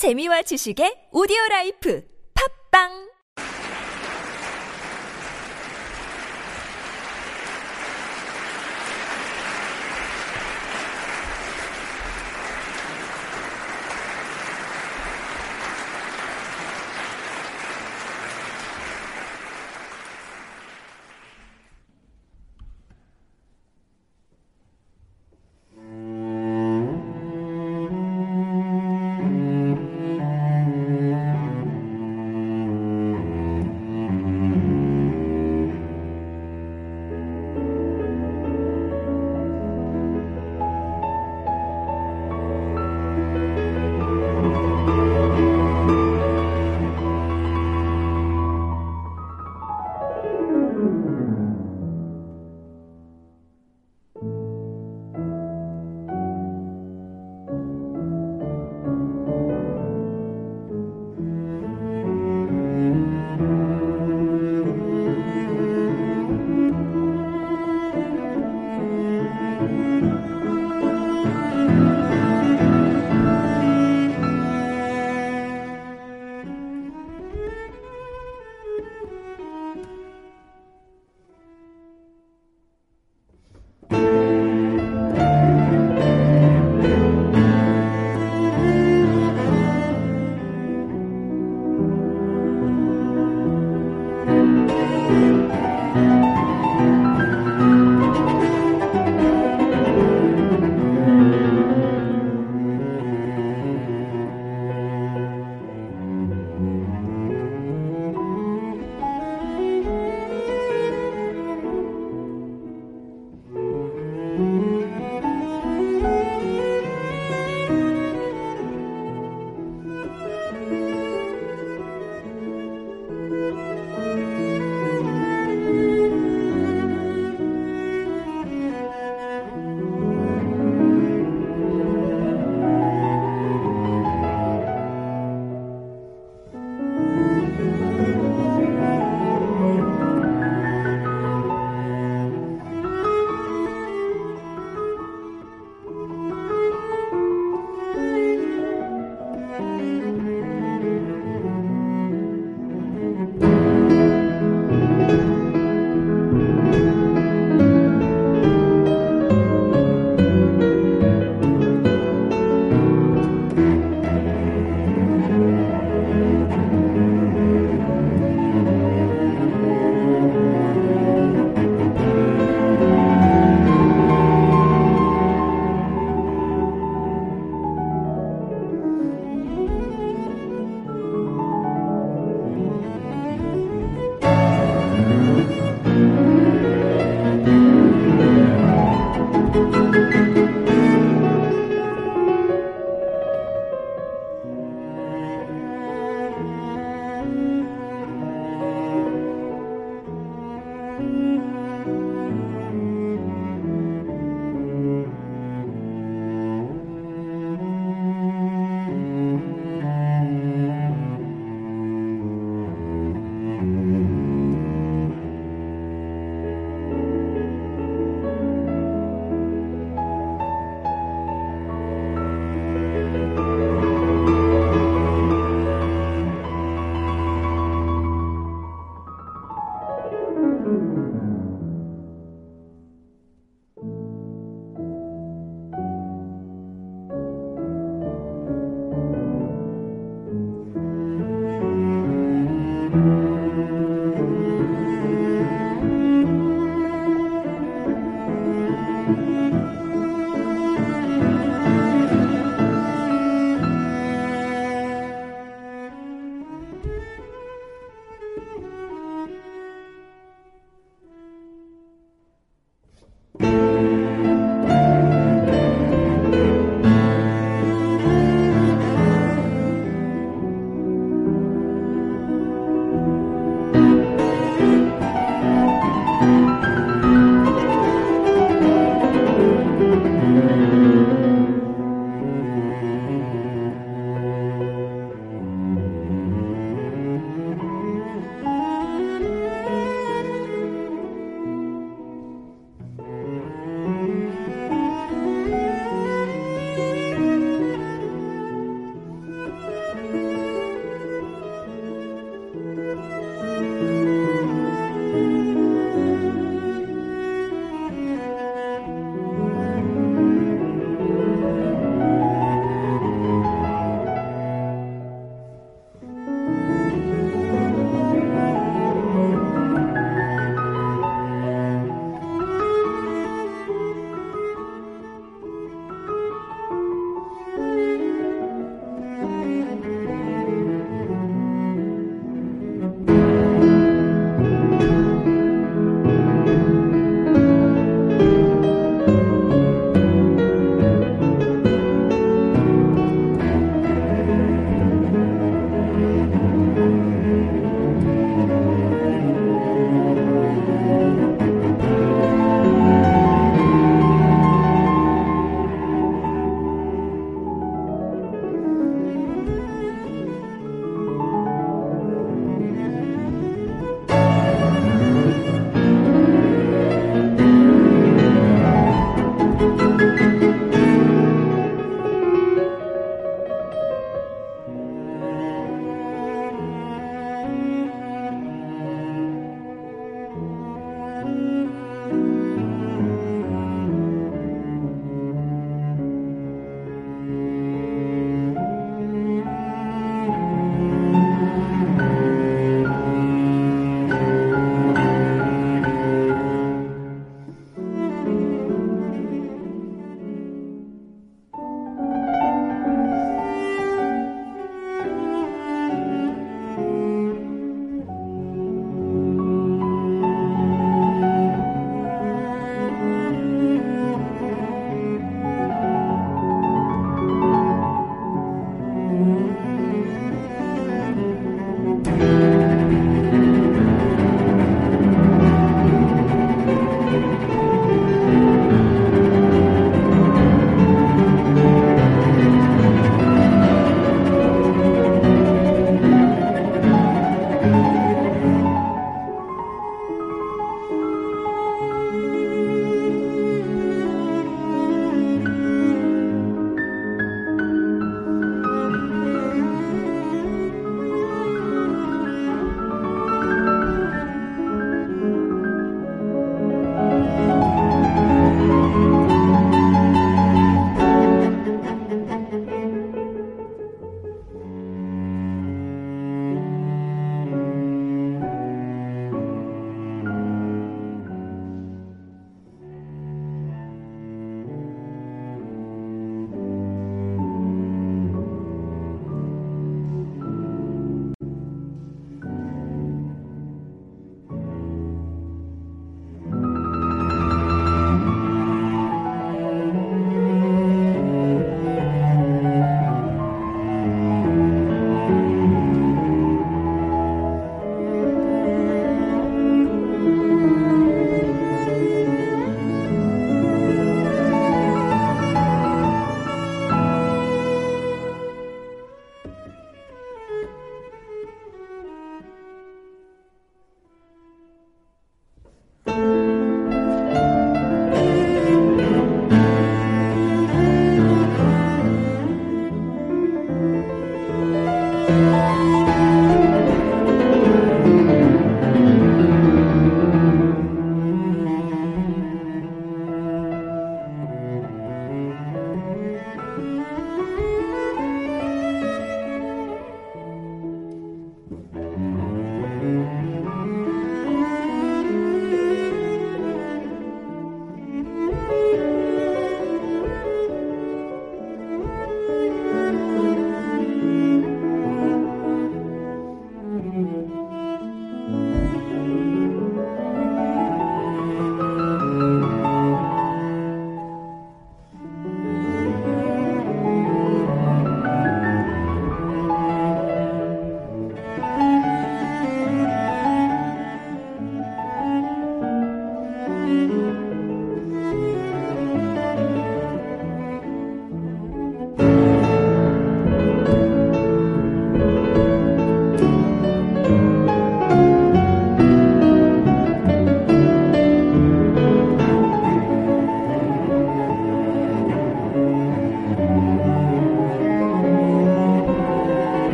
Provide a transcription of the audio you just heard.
재미와 지식의 오디오 라이프. 팝빵